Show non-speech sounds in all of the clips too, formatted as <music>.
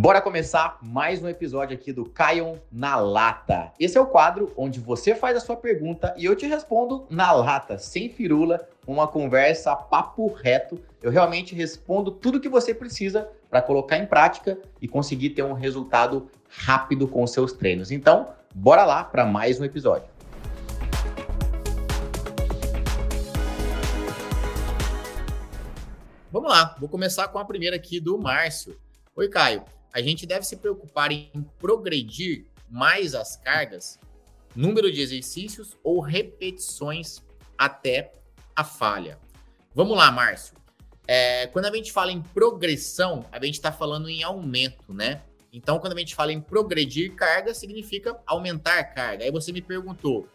Bora começar mais um episódio aqui do Caion na Lata. Esse é o quadro onde você faz a sua pergunta e eu te respondo na lata, sem firula, uma conversa papo reto. Eu realmente respondo tudo que você precisa para colocar em prática e conseguir ter um resultado rápido com seus treinos. Então, bora lá para mais um episódio. Vamos lá, vou começar com a primeira aqui do Márcio. Oi, Caio a gente deve se preocupar em progredir mais as cargas, número de exercícios ou repetições até a falha. Vamos lá, Márcio. É, quando a gente fala em progressão, a gente está falando em aumento, né? Então, quando a gente fala em progredir carga, significa aumentar carga. Aí você me perguntou,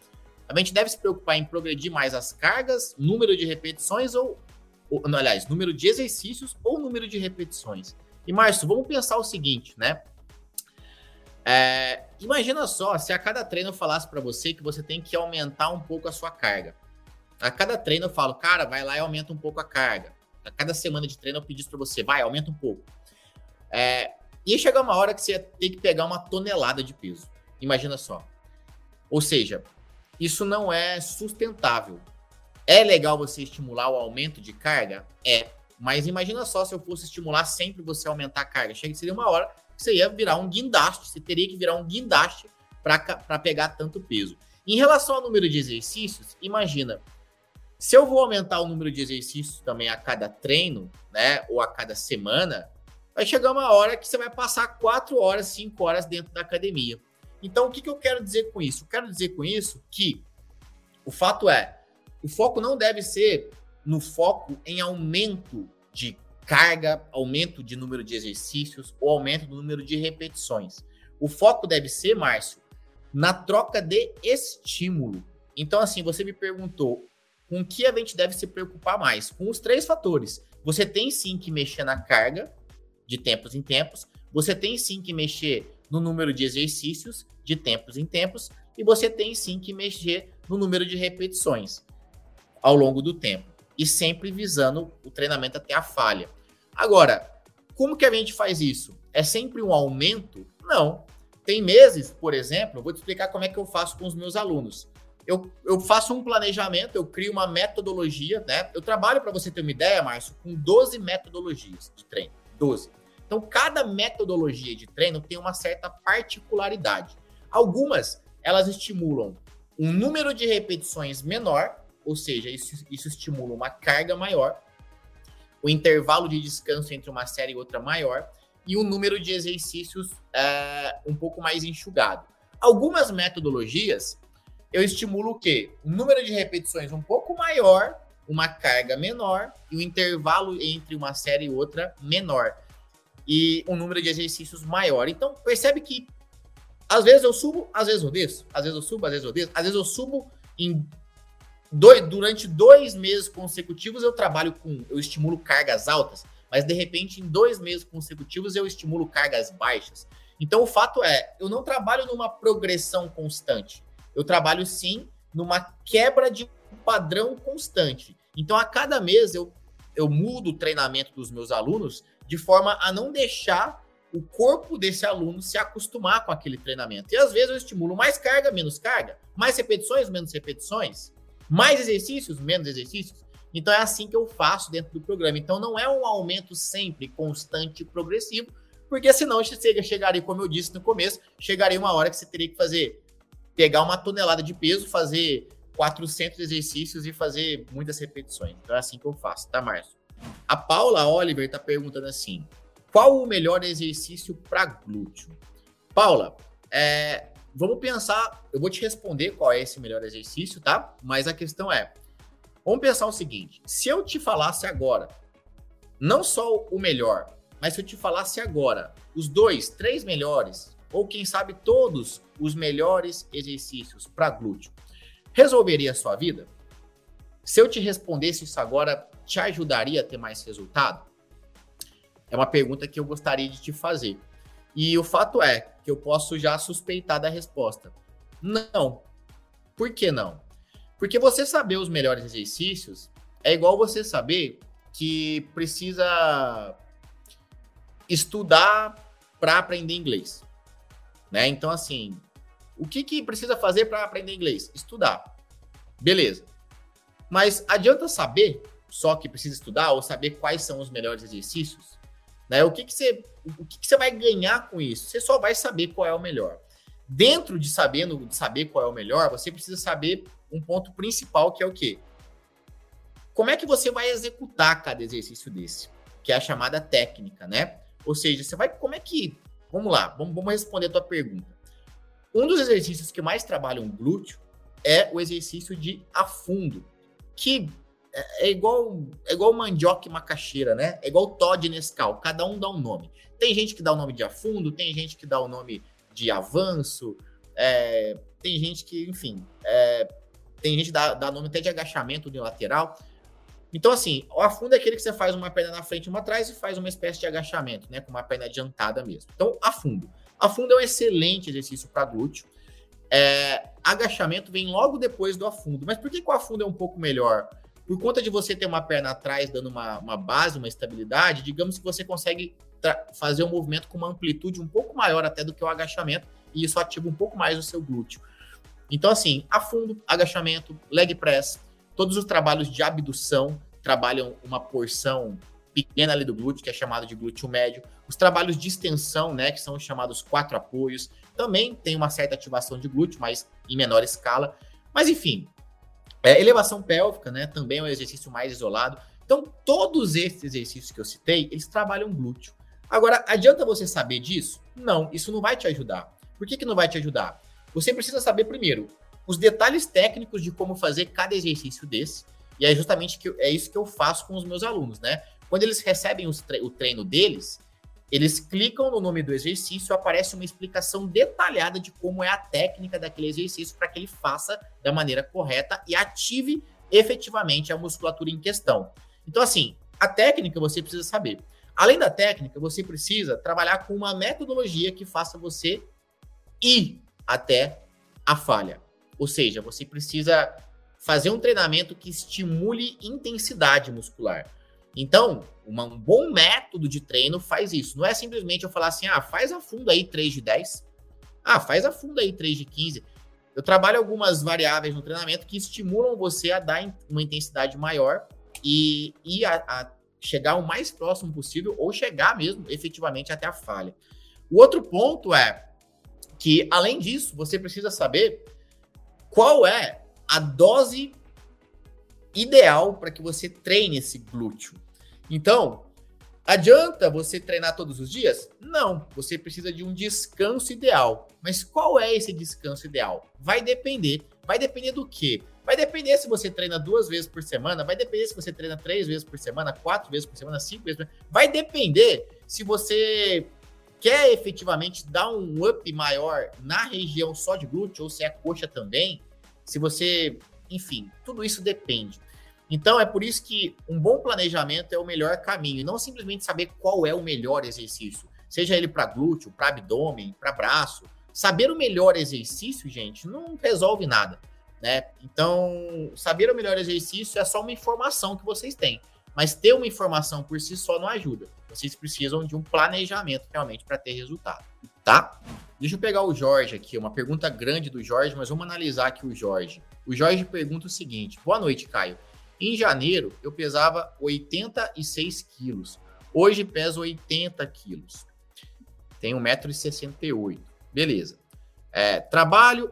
a gente deve se preocupar em progredir mais as cargas, número de repetições ou, ou aliás, número de exercícios ou número de repetições? E, Márcio, vamos pensar o seguinte, né? É, imagina só se a cada treino eu falasse para você que você tem que aumentar um pouco a sua carga. A cada treino eu falo, cara, vai lá e aumenta um pouco a carga. A cada semana de treino eu pedisse para você, vai, aumenta um pouco. É, ia chegar uma hora que você ia ter que pegar uma tonelada de peso. Imagina só. Ou seja, isso não é sustentável. É legal você estimular o aumento de carga? É. Mas imagina só se eu fosse estimular sempre você a aumentar a carga. Chega seria uma hora que você ia virar um guindaste, você teria que virar um guindaste para pegar tanto peso. Em relação ao número de exercícios, imagina, se eu vou aumentar o número de exercícios também a cada treino, né, ou a cada semana, vai chegar uma hora que você vai passar 4 horas, 5 horas dentro da academia. Então, o que, que eu quero dizer com isso? Eu quero dizer com isso que o fato é, o foco não deve ser no foco em aumento de carga, aumento de número de exercícios ou aumento do número de repetições. O foco deve ser, Márcio, na troca de estímulo. Então, assim, você me perguntou com que a gente deve se preocupar mais? Com os três fatores. Você tem sim que mexer na carga de tempos em tempos, você tem sim que mexer no número de exercícios de tempos em tempos, e você tem sim que mexer no número de repetições ao longo do tempo e sempre visando o treinamento até a falha. Agora, como que a gente faz isso? É sempre um aumento? Não. Tem meses, por exemplo, vou te explicar como é que eu faço com os meus alunos. Eu, eu faço um planejamento, eu crio uma metodologia, né? Eu trabalho, para você ter uma ideia, Márcio, com 12 metodologias de treino. 12. Então, cada metodologia de treino tem uma certa particularidade. Algumas, elas estimulam um número de repetições menor ou seja, isso, isso estimula uma carga maior, o intervalo de descanso entre uma série e outra maior, e o número de exercícios é, um pouco mais enxugado. Algumas metodologias eu estimulo o quê? Um número de repetições um pouco maior, uma carga menor e o intervalo entre uma série e outra menor. E um número de exercícios maior. Então, percebe que às vezes eu subo, às vezes eu desço. Às vezes eu subo, às vezes eu desço. Às vezes eu subo em dois, durante dois meses consecutivos eu trabalho com, eu estimulo cargas altas, mas de repente em dois meses consecutivos eu estimulo cargas baixas. Então o fato é, eu não trabalho numa progressão constante, eu trabalho sim numa quebra de padrão constante. Então a cada mês eu, eu mudo o treinamento dos meus alunos de forma a não deixar o corpo desse aluno se acostumar com aquele treinamento. E às vezes eu estimulo mais carga, menos carga, mais repetições, menos repetições. Mais exercícios, menos exercícios. Então é assim que eu faço dentro do programa. Então não é um aumento sempre constante e progressivo, porque senão você chegaria, como eu disse no começo, chegaria uma hora que você teria que fazer, pegar uma tonelada de peso, fazer 400 exercícios e fazer muitas repetições. Então é assim que eu faço, tá, Márcio? A Paula Oliver está perguntando assim: qual o melhor exercício para glúteo? Paula, é, vamos pensar, eu vou te responder qual é esse melhor exercício, tá? Mas a questão é, vamos pensar o seguinte, se eu te falasse agora, não só o melhor, mas se eu te falasse agora, os dois, três melhores, ou quem sabe todos os melhores exercícios para glúteo, resolveria a sua vida? Se eu te respondesse isso agora, te ajudaria a ter mais resultado? É uma pergunta que eu gostaria de te fazer. E o fato é que eu posso já suspeitar da resposta. Não. Por que não? Porque você saber os melhores exercícios é igual você saber que precisa estudar para aprender inglês. Né? Então, assim, o que, que precisa fazer para aprender inglês? Estudar. Beleza. Mas adianta saber só que precisa estudar ou saber quais são os melhores exercícios? Né? O, que, que, você, o que, que você vai ganhar com isso? Você só vai saber qual é o melhor. Dentro de sabendo de saber qual é o melhor, você precisa saber um ponto principal que é o quê? Como é que você vai executar cada exercício desse? Que é a chamada técnica, né? Ou seja, você vai. Como é que. Vamos lá, vamos, vamos responder a tua pergunta. Um dos exercícios que mais trabalham glúteo é o exercício de afundo, que é, é igual é igual mandioca e macaxeira, né? É igual Todd e Nescau, cada um dá um nome. Tem gente que dá o nome de afundo, tem gente que dá o nome de avanço, é, tem gente que, enfim, é, tem gente que dá, dá nome até de agachamento unilateral. Então, assim, o afundo é aquele que você faz uma perna na frente e uma atrás e faz uma espécie de agachamento, né? Com uma perna adiantada mesmo. Então, afundo. Afundo é um excelente exercício para glúteo. É, agachamento vem logo depois do afundo. Mas por que, que o afundo é um pouco melhor? Por conta de você ter uma perna atrás dando uma, uma base, uma estabilidade, digamos que você consegue fazer um movimento com uma amplitude um pouco maior até do que o agachamento, e isso ativa um pouco mais o seu glúteo. Então, assim, afundo, agachamento, leg press, Todos os trabalhos de abdução trabalham uma porção pequena ali do glúteo, que é chamado de glúteo médio. Os trabalhos de extensão, né, que são os chamados quatro apoios, também tem uma certa ativação de glúteo, mas em menor escala. Mas enfim, é, elevação pélvica, né, também é um exercício mais isolado. Então, todos esses exercícios que eu citei, eles trabalham glúteo. Agora, adianta você saber disso? Não, isso não vai te ajudar. Por que, que não vai te ajudar? Você precisa saber primeiro os detalhes técnicos de como fazer cada exercício desse. E é justamente que, é isso que eu faço com os meus alunos, né? Quando eles recebem tre o treino deles, eles clicam no nome do exercício, aparece uma explicação detalhada de como é a técnica daquele exercício para que ele faça da maneira correta e ative efetivamente a musculatura em questão. Então, assim, a técnica você precisa saber. Além da técnica, você precisa trabalhar com uma metodologia que faça você ir até a falha. Ou seja, você precisa fazer um treinamento que estimule intensidade muscular. Então, uma, um bom método de treino faz isso. Não é simplesmente eu falar assim, ah, faz a fundo aí 3 de 10. Ah, faz a fundo aí 3 de 15. Eu trabalho algumas variáveis no treinamento que estimulam você a dar uma intensidade maior e, e a, a chegar o mais próximo possível ou chegar mesmo efetivamente até a falha. O outro ponto é que, além disso, você precisa saber qual é a dose ideal para que você treine esse glúteo. Então, adianta você treinar todos os dias? Não, você precisa de um descanso ideal. Mas qual é esse descanso ideal? Vai depender. Vai depender do quê? Vai depender se você treina duas vezes por semana, vai depender se você treina três vezes por semana, quatro vezes por semana, cinco vezes por semana. Vai depender se você quer efetivamente dar um up maior na região só de glúteo ou se é coxa também, se você, enfim, tudo isso depende. Então é por isso que um bom planejamento é o melhor caminho, não simplesmente saber qual é o melhor exercício, seja ele para glúteo, para abdômen, para braço. Saber o melhor exercício, gente, não resolve nada, né? Então, saber o melhor exercício é só uma informação que vocês têm, mas ter uma informação por si só não ajuda. Vocês precisam de um planejamento realmente para ter resultado, tá? Deixa eu pegar o Jorge aqui, uma pergunta grande do Jorge, mas vamos analisar aqui o Jorge. O Jorge pergunta o seguinte: Boa noite, Caio. Em janeiro eu pesava 86 quilos. Hoje peso 80 quilos. Tenho 1,68m. Beleza. É, trabalho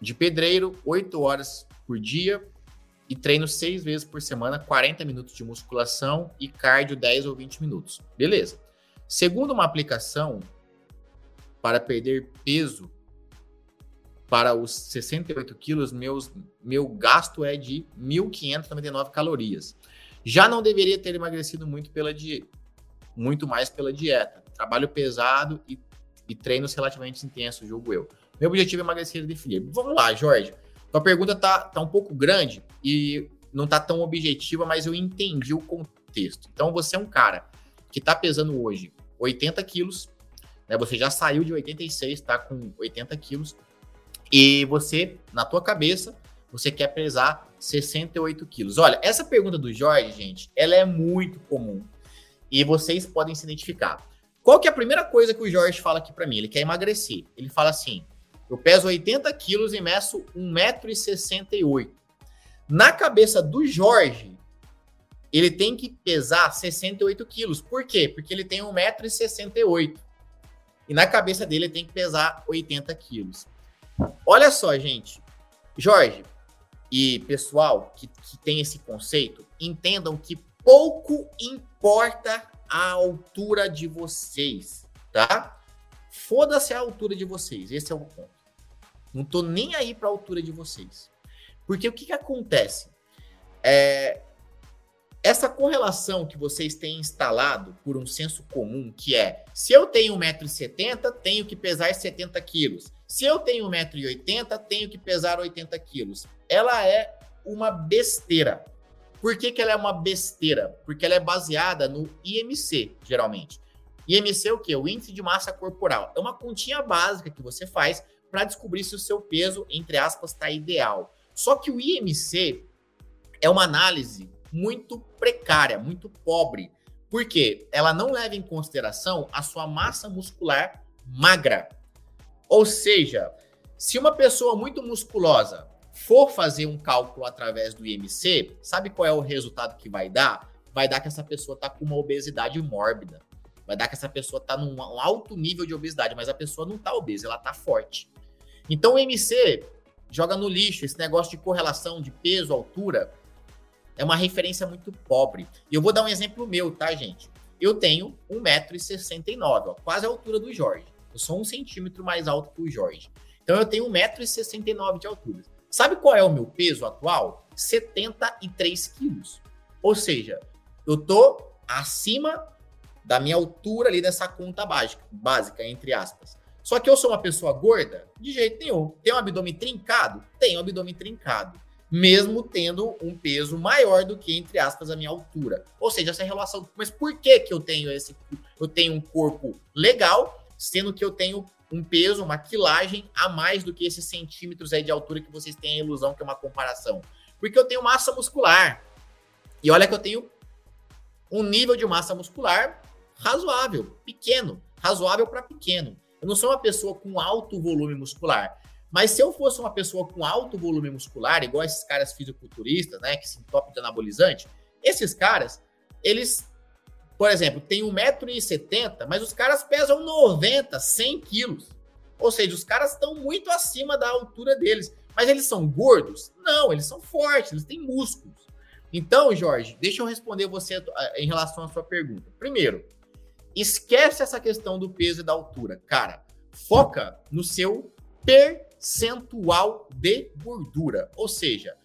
de pedreiro 8 horas por dia, e treino seis vezes por semana, 40 minutos de musculação e cardio 10 ou 20 minutos. Beleza. Segundo uma aplicação para perder peso para os 68 quilos, meus, meu gasto é de 1.599 calorias. Já não deveria ter emagrecido muito pela dieta, muito mais pela dieta. Trabalho pesado e, e treinos relativamente intensos, julgo eu. Meu objetivo é emagrecer e definir. Vamos lá, Jorge. Tua pergunta tá, tá um pouco grande e não tá tão objetiva, mas eu entendi o contexto. Então, você é um cara que tá pesando hoje 80 quilos, né? Você já saiu de 86, tá com 80 quilos, e você, na tua cabeça, você quer pesar 68 quilos. Olha, essa pergunta do Jorge, gente, ela é muito comum e vocês podem se identificar. Qual que é a primeira coisa que o Jorge fala aqui para mim? Ele quer emagrecer. Ele fala assim: eu peso 80 quilos e meço 1,68m. Na cabeça do Jorge, ele tem que pesar 68 quilos. Por quê? Porque ele tem 1,68m. E na cabeça dele ele tem que pesar 80 quilos. Olha só, gente. Jorge e pessoal que, que tem esse conceito, entendam que pouco importa a altura de vocês, tá? Foda-se a altura de vocês, esse é o ponto. Não tô nem aí para a altura de vocês. Porque o que, que acontece? É, essa correlação que vocês têm instalado por um senso comum, que é se eu tenho 1,70m, tenho que pesar 70 quilos. Se eu tenho 1,80m, tenho que pesar 80 quilos. Ela é uma besteira. Por que, que ela é uma besteira? Porque ela é baseada no IMC, geralmente. IMC é o quê? O índice de massa corporal. É uma continha básica que você faz para descobrir se o seu peso, entre aspas, está ideal. Só que o IMC é uma análise muito precária, muito pobre. Porque ela não leva em consideração a sua massa muscular magra. Ou seja, se uma pessoa muito musculosa for fazer um cálculo através do IMC, sabe qual é o resultado que vai dar? Vai dar que essa pessoa está com uma obesidade mórbida. Vai dar que essa pessoa está num alto nível de obesidade, mas a pessoa não está obesa, ela está forte. Então o IMC joga no lixo esse negócio de correlação de peso, altura. É uma referência muito pobre. E eu vou dar um exemplo meu, tá, gente? Eu tenho 1,69m, quase a altura do Jorge. Eu sou um centímetro mais alto que o Jorge. Então eu tenho 1,69m de altura. Sabe qual é o meu peso atual? 73 quilos. Ou seja, eu tô acima da minha altura ali dessa conta básica, básica entre aspas. Só que eu sou uma pessoa gorda? De jeito nenhum. Tenho um abdômen trincado? Tenho um abdômen trincado. Mesmo tendo um peso maior do que, entre aspas, a minha altura. Ou seja, essa relação. Mas por que, que eu tenho esse. Eu tenho um corpo legal, sendo que eu tenho um peso, uma quilagem a mais do que esses centímetros aí de altura que vocês têm a ilusão que é uma comparação. Porque eu tenho massa muscular. E olha que eu tenho um nível de massa muscular razoável, pequeno, razoável para pequeno. Eu não sou uma pessoa com alto volume muscular. Mas se eu fosse uma pessoa com alto volume muscular, igual esses caras fisiculturistas, né, que se entopem de anabolizante, esses caras, eles por exemplo, tem 1,70m, mas os caras pesam 90, 100 quilos. Ou seja, os caras estão muito acima da altura deles. Mas eles são gordos? Não, eles são fortes, eles têm músculos. Então, Jorge, deixa eu responder você em relação à sua pergunta. Primeiro, esquece essa questão do peso e da altura. Cara, foca no seu percentual de gordura. Ou seja,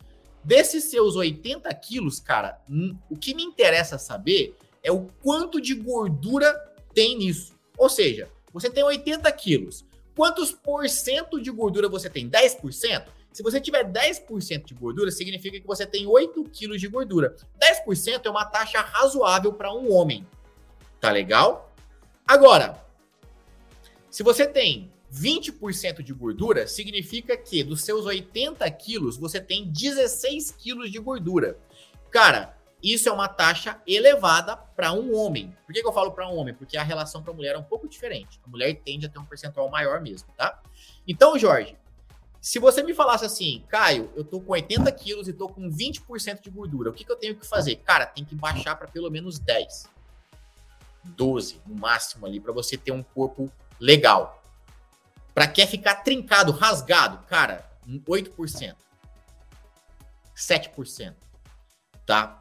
desses seus 80 quilos, cara, o que me interessa saber é o quanto de gordura tem nisso. Ou seja, você tem 80 quilos. Quantos por cento de gordura você tem? 10%? Se você tiver 10% de gordura, significa que você tem 8 quilos de gordura. 10% é uma taxa razoável para um homem. Tá legal? Agora, se você tem 20% de gordura, significa que dos seus 80 quilos, você tem 16 quilos de gordura. Cara, isso é uma taxa elevada para um homem. Por que, que eu falo para um homem? Porque a relação para a mulher é um pouco diferente. A mulher tende a ter um percentual maior mesmo, tá? Então, Jorge, se você me falasse assim, Caio, eu tô com 80 quilos e tô com 20% de gordura, o que, que eu tenho que fazer? Cara, tem que baixar para pelo menos 10, 12 no máximo ali, para você ter um corpo legal. Para quer ficar trincado, rasgado, cara, 8%, 7%, tá?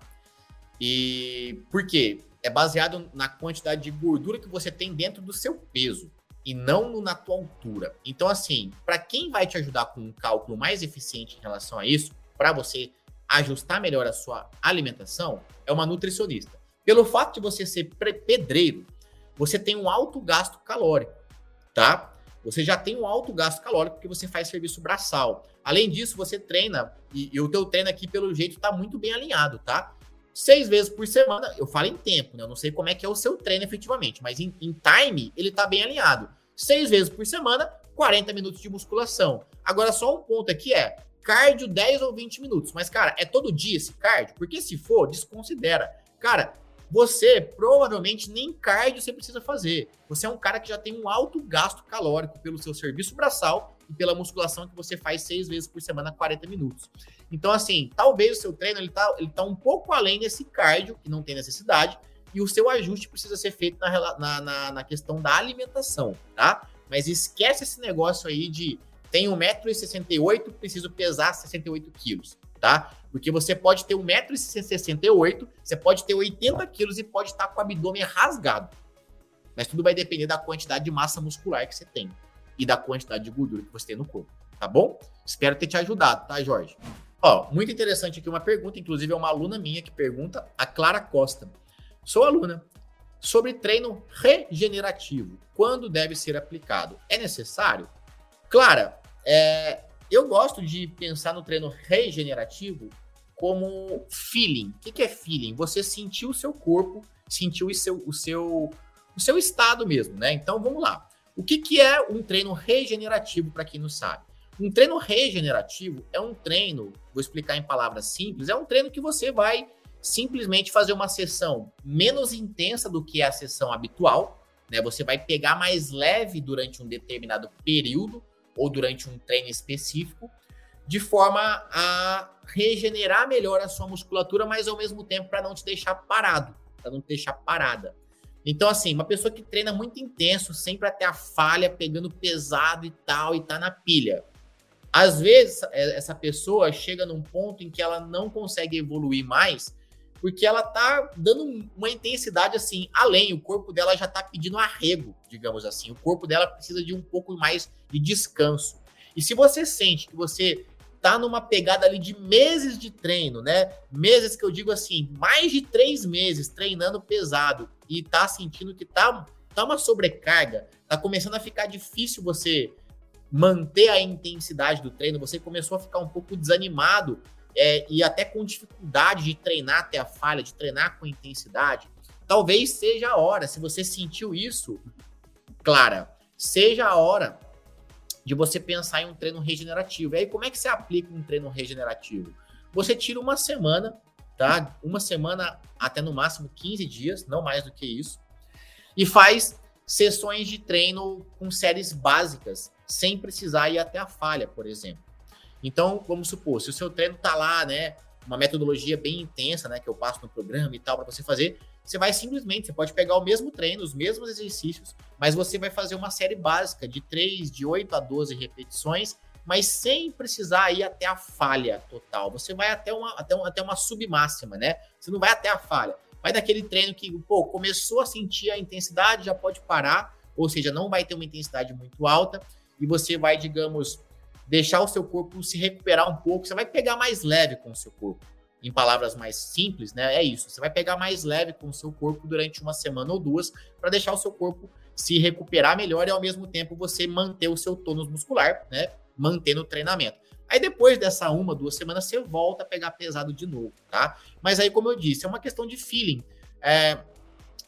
E por quê? É baseado na quantidade de gordura que você tem dentro do seu peso e não na tua altura. Então, assim, para quem vai te ajudar com um cálculo mais eficiente em relação a isso, para você ajustar melhor a sua alimentação, é uma nutricionista. Pelo fato de você ser pedreiro, você tem um alto gasto calórico, tá? Você já tem um alto gasto calórico porque você faz serviço braçal. Além disso, você treina e, e o teu treino aqui, pelo jeito, está muito bem alinhado, tá? seis vezes por semana. Eu falo em tempo, né? Eu não sei como é que é o seu treino efetivamente, mas em, em time ele tá bem alinhado. Seis vezes por semana, 40 minutos de musculação. Agora, só um ponto aqui é cardio 10 ou 20 minutos. Mas, cara, é todo dia esse cardio? Porque se for, desconsidera. Cara, você provavelmente nem cardio você precisa fazer. Você é um cara que já tem um alto gasto calórico pelo seu serviço braçal e pela musculação que você faz seis vezes por semana, 40 minutos. Então, assim, talvez o seu treino ele tá, ele tá um pouco além desse cardio, que não tem necessidade, e o seu ajuste precisa ser feito na, na, na, na questão da alimentação, tá? Mas esquece esse negócio aí de tenho 1,68m, preciso pesar 68 quilos, tá? Porque você pode ter 1,68m, você pode ter 80 quilos e pode estar com o abdômen rasgado. Mas tudo vai depender da quantidade de massa muscular que você tem e da quantidade de gordura que você tem no corpo, tá bom? Espero ter te ajudado, tá, Jorge? Ó, muito interessante aqui uma pergunta, inclusive é uma aluna minha que pergunta, a Clara Costa. Sou aluna. Sobre treino regenerativo, quando deve ser aplicado? É necessário? Clara, é, eu gosto de pensar no treino regenerativo como feeling. O que é feeling? Você sentiu o seu corpo, sentiu o seu, o seu, o seu estado mesmo, né? Então vamos lá. O que, que é um treino regenerativo, para quem não sabe? Um treino regenerativo é um treino, vou explicar em palavras simples, é um treino que você vai simplesmente fazer uma sessão menos intensa do que a sessão habitual, né? Você vai pegar mais leve durante um determinado período ou durante um treino específico, de forma a regenerar melhor a sua musculatura, mas ao mesmo tempo para não te deixar parado, para não te deixar parada. Então, assim, uma pessoa que treina muito intenso, sempre até a falha, pegando pesado e tal, e tá na pilha. Às vezes, essa pessoa chega num ponto em que ela não consegue evoluir mais porque ela tá dando uma intensidade assim, além, o corpo dela já tá pedindo arrego, digamos assim. O corpo dela precisa de um pouco mais de descanso. E se você sente que você tá numa pegada ali de meses de treino, né? Meses que eu digo assim, mais de três meses treinando pesado e tá sentindo que tá, tá uma sobrecarga, tá começando a ficar difícil você manter a intensidade do treino, você começou a ficar um pouco desanimado é, e até com dificuldade de treinar até a falha, de treinar com intensidade, talvez seja a hora, se você sentiu isso, Clara, seja a hora de você pensar em um treino regenerativo. E aí, como é que você aplica um treino regenerativo? Você tira uma semana, tá? Uma semana até no máximo 15 dias, não mais do que isso, e faz sessões de treino com séries básicas, sem precisar ir até a falha, por exemplo. Então, vamos supor, se o seu treino tá lá, né, uma metodologia bem intensa, né, que eu passo no programa e tal para você fazer, você vai simplesmente, você pode pegar o mesmo treino, os mesmos exercícios, mas você vai fazer uma série básica de 3, de 8 a 12 repetições, mas sem precisar ir até a falha total. Você vai até uma, até uma, até uma submáxima, né? Você não vai até a falha. Vai daquele treino que, pô, começou a sentir a intensidade, já pode parar, ou seja, não vai ter uma intensidade muito alta, e você vai, digamos, deixar o seu corpo se recuperar um pouco, você vai pegar mais leve com o seu corpo. Em palavras mais simples, né? É isso. Você vai pegar mais leve com o seu corpo durante uma semana ou duas para deixar o seu corpo se recuperar melhor e ao mesmo tempo você manter o seu tônus muscular, né? Mantendo o treinamento. Aí depois dessa uma, duas semanas, você volta a pegar pesado de novo, tá? Mas aí, como eu disse, é uma questão de feeling. É,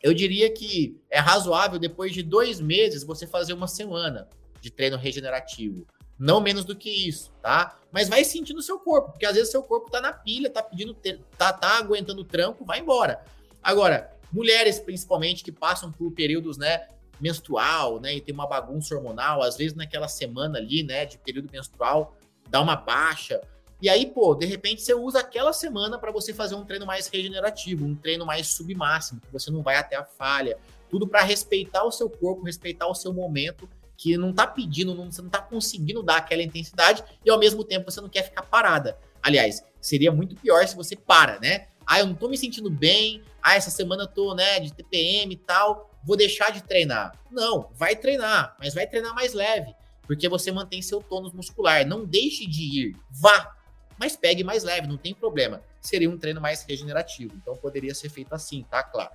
eu diria que é razoável, depois de dois meses, você fazer uma semana de treino regenerativo. Não menos do que isso, tá? Mas vai sentindo o seu corpo, porque às vezes seu corpo tá na pilha, tá pedindo, tá, tá aguentando o tranco, vai embora. Agora, mulheres principalmente que passam por períodos, né, menstrual, né, e tem uma bagunça hormonal, às vezes naquela semana ali, né, de período menstrual, dá uma baixa. E aí, pô, de repente você usa aquela semana para você fazer um treino mais regenerativo, um treino mais submáximo, que você não vai até a falha. Tudo para respeitar o seu corpo, respeitar o seu momento que não tá pedindo, não, você não tá conseguindo dar aquela intensidade e ao mesmo tempo você não quer ficar parada. Aliás, seria muito pior se você para, né? Ah, eu não tô me sentindo bem, ah, essa semana eu tô, né, de TPM e tal, vou deixar de treinar. Não, vai treinar, mas vai treinar mais leve, porque você mantém seu tônus muscular. Não deixe de ir, vá, mas pegue mais leve, não tem problema. Seria um treino mais regenerativo, então poderia ser feito assim, tá claro.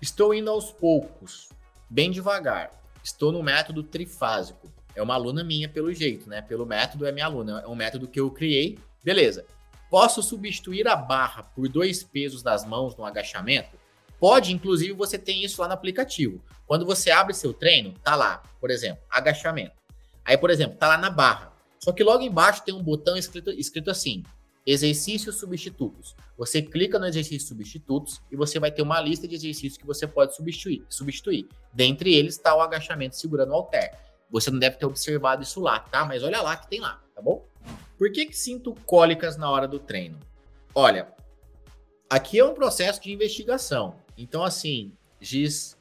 Estou indo aos poucos, bem devagar. Estou no método trifásico. É uma aluna minha, pelo jeito, né? Pelo método é minha aluna. É um método que eu criei. Beleza. Posso substituir a barra por dois pesos nas mãos no agachamento? Pode, inclusive, você tem isso lá no aplicativo. Quando você abre seu treino, tá lá, por exemplo, agachamento. Aí, por exemplo, tá lá na barra. Só que logo embaixo tem um botão escrito, escrito assim: exercícios substitutos. Você clica no exercício substitutos e você vai ter uma lista de exercícios que você pode substituir. substituir. Dentre eles está o agachamento segurando o halter. Você não deve ter observado isso lá, tá? Mas olha lá que tem lá, tá bom? Por que, que sinto cólicas na hora do treino? Olha, aqui é um processo de investigação. Então, assim, Giz,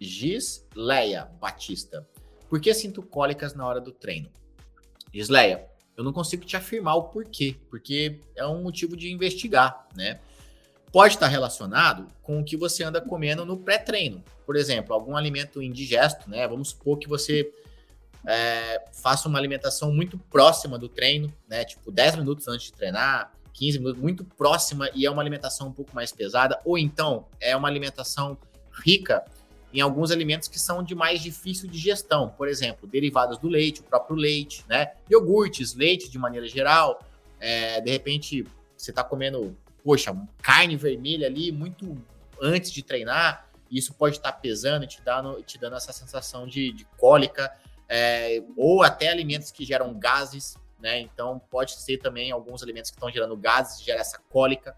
Gisleia Batista. Por que sinto cólicas na hora do treino? Gisleia, eu não consigo te afirmar o porquê, porque é um motivo de investigar, né? Pode estar relacionado com o que você anda comendo no pré-treino. Por exemplo, algum alimento indigesto, né? Vamos supor que você é, faça uma alimentação muito próxima do treino, né? Tipo 10 minutos antes de treinar, 15 minutos, muito próxima e é uma alimentação um pouco mais pesada, ou então é uma alimentação rica em alguns alimentos que são de mais difícil digestão, por exemplo, derivados do leite, o próprio leite, né? Iogurtes, leite de maneira geral. É, de repente, você está comendo, poxa, carne vermelha ali muito antes de treinar, e isso pode estar tá pesando e te dando, te dando essa sensação de, de cólica, é, ou até alimentos que geram gases, né? Então, pode ser também alguns alimentos que estão gerando gases, gera essa cólica.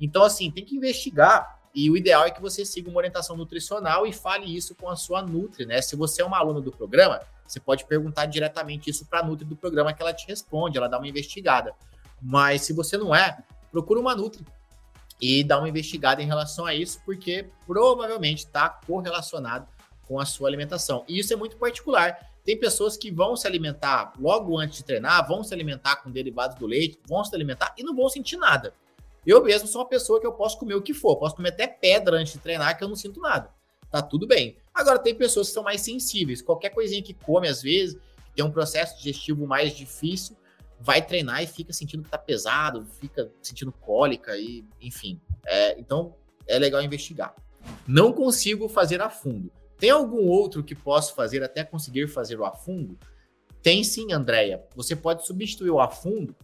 Então, assim, tem que investigar e o ideal é que você siga uma orientação nutricional e fale isso com a sua Nutri, né? Se você é uma aluna do programa, você pode perguntar diretamente isso para a Nutri do programa que ela te responde, ela dá uma investigada. Mas se você não é, procura uma Nutri e dá uma investigada em relação a isso, porque provavelmente está correlacionado com a sua alimentação. E isso é muito particular. Tem pessoas que vão se alimentar logo antes de treinar, vão se alimentar com derivados do leite, vão se alimentar e não vão sentir nada. Eu mesmo sou uma pessoa que eu posso comer o que for, posso comer até pedra antes de treinar que eu não sinto nada. Tá tudo bem. Agora tem pessoas que são mais sensíveis. Qualquer coisinha que come às vezes, tem um processo digestivo mais difícil, vai treinar e fica sentindo que tá pesado, fica sentindo cólica e, enfim. É, então é legal investigar. Não consigo fazer a fundo. Tem algum outro que posso fazer até conseguir fazer o a fundo? Tem sim, Andréia. Você pode substituir o a fundo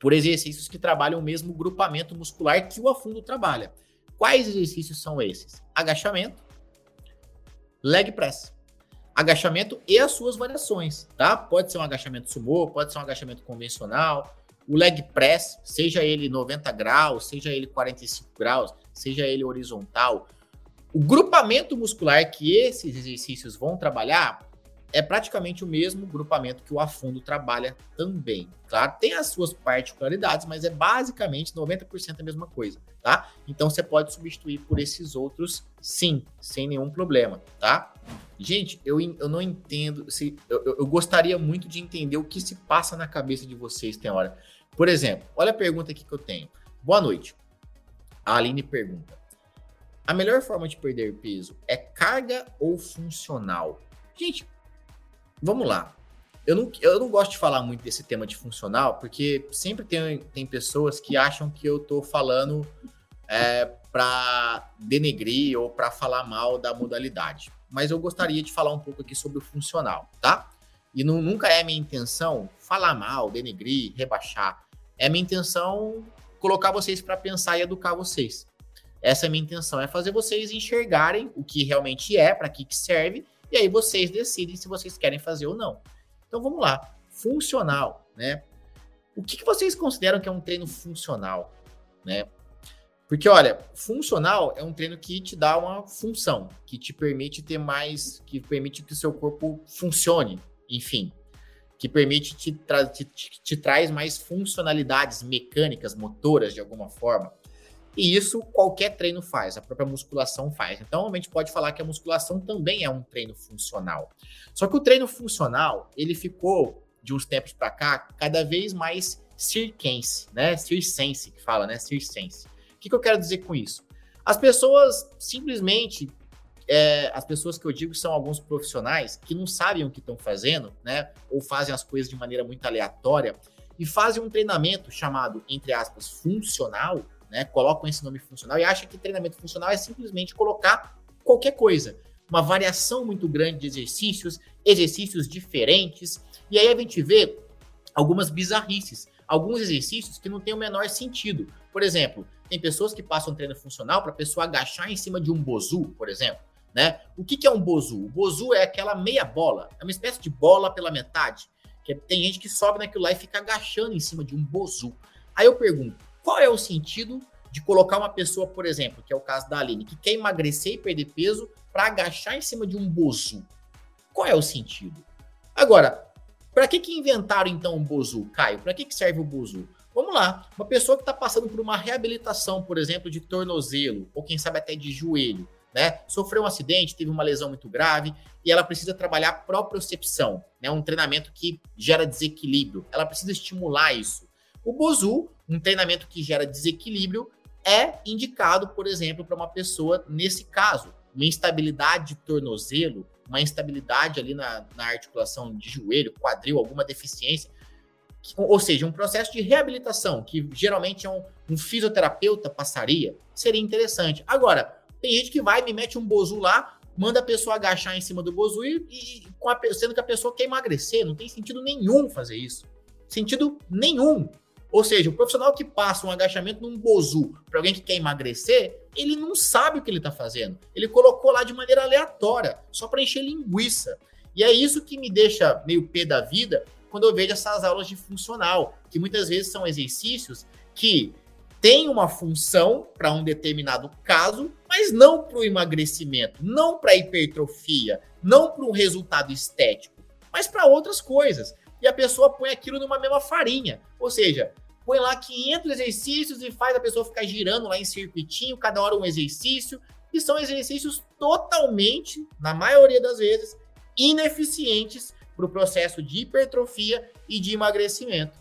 por exercícios que trabalham o mesmo grupamento muscular que o afundo trabalha. Quais exercícios são esses? Agachamento, leg press. Agachamento e as suas variações, tá? Pode ser um agachamento sumô, pode ser um agachamento convencional. O leg press, seja ele 90 graus, seja ele 45 graus, seja ele horizontal. O grupamento muscular que esses exercícios vão trabalhar é praticamente o mesmo grupamento que o afundo trabalha também, claro? Tem as suas particularidades, mas é basicamente 90% a mesma coisa, tá? Então você pode substituir por esses outros sim, sem nenhum problema, tá? Gente, eu, eu não entendo, se, eu, eu gostaria muito de entender o que se passa na cabeça de vocês tem hora. Por exemplo, olha a pergunta aqui que eu tenho. Boa noite. A Aline pergunta: A melhor forma de perder peso é carga ou funcional? Gente, Vamos lá. Eu não, eu não gosto de falar muito desse tema de funcional, porque sempre tem, tem pessoas que acham que eu estou falando é, para denegrir ou para falar mal da modalidade. Mas eu gostaria de falar um pouco aqui sobre o funcional, tá? E não, nunca é minha intenção falar mal, denegrir, rebaixar. É minha intenção colocar vocês para pensar e educar vocês. Essa é a minha intenção, é fazer vocês enxergarem o que realmente é, para que, que serve e aí vocês decidem se vocês querem fazer ou não. Então vamos lá. Funcional, né? O que, que vocês consideram que é um treino funcional, né? Porque, olha, funcional é um treino que te dá uma função, que te permite ter mais, que permite que o seu corpo funcione, enfim, que permite te, tra te, te, te traz mais funcionalidades mecânicas, motoras de alguma forma. E isso qualquer treino faz, a própria musculação faz. Então, a gente pode falar que a musculação também é um treino funcional. Só que o treino funcional, ele ficou, de uns tempos para cá, cada vez mais circense, né? Circense, que fala, né? Circense. O que, que eu quero dizer com isso? As pessoas simplesmente é, as pessoas que eu digo são alguns profissionais que não sabem o que estão fazendo, né? Ou fazem as coisas de maneira muito aleatória e fazem um treinamento chamado, entre aspas, funcional, né? Colocam esse nome funcional e acham que treinamento funcional é simplesmente colocar qualquer coisa. Uma variação muito grande de exercícios, exercícios diferentes. E aí a gente vê algumas bizarrices, alguns exercícios que não têm o menor sentido. Por exemplo, tem pessoas que passam treino funcional para a pessoa agachar em cima de um bozu, por exemplo. Né? O que, que é um bozu? O bozu é aquela meia bola, é uma espécie de bola pela metade. Que tem gente que sobe naquilo lá e fica agachando em cima de um bozu. Aí eu pergunto, qual é o sentido de colocar uma pessoa, por exemplo, que é o caso da Aline, que quer emagrecer e perder peso para agachar em cima de um bozu? Qual é o sentido? Agora, para que, que inventaram então o bozu, Caio? Para que, que serve o bozu? Vamos lá, uma pessoa que está passando por uma reabilitação, por exemplo, de tornozelo, ou quem sabe até de joelho, né? Sofreu um acidente, teve uma lesão muito grave e ela precisa trabalhar propriocepção, né? Um treinamento que gera desequilíbrio. Ela precisa estimular isso. O Bozu, um treinamento que gera desequilíbrio, é indicado, por exemplo, para uma pessoa nesse caso, uma instabilidade de tornozelo, uma instabilidade ali na, na articulação de joelho, quadril, alguma deficiência, ou seja, um processo de reabilitação, que geralmente é um, um fisioterapeuta passaria, seria interessante. Agora, tem gente que vai, me mete um bozu lá, manda a pessoa agachar em cima do bozu e, e a, sendo que a pessoa quer emagrecer. Não tem sentido nenhum fazer isso. Sentido nenhum. Ou seja, o profissional que passa um agachamento num bozu para alguém que quer emagrecer, ele não sabe o que ele está fazendo. Ele colocou lá de maneira aleatória, só para encher linguiça. E é isso que me deixa meio pé da vida quando eu vejo essas aulas de funcional, que muitas vezes são exercícios que têm uma função para um determinado caso, mas não para o emagrecimento, não para hipertrofia, não para um resultado estético, mas para outras coisas. E a pessoa põe aquilo numa mesma farinha, ou seja, põe lá 500 exercícios e faz a pessoa ficar girando lá em circuitinho, cada hora um exercício, e são exercícios totalmente, na maioria das vezes, ineficientes para o processo de hipertrofia e de emagrecimento.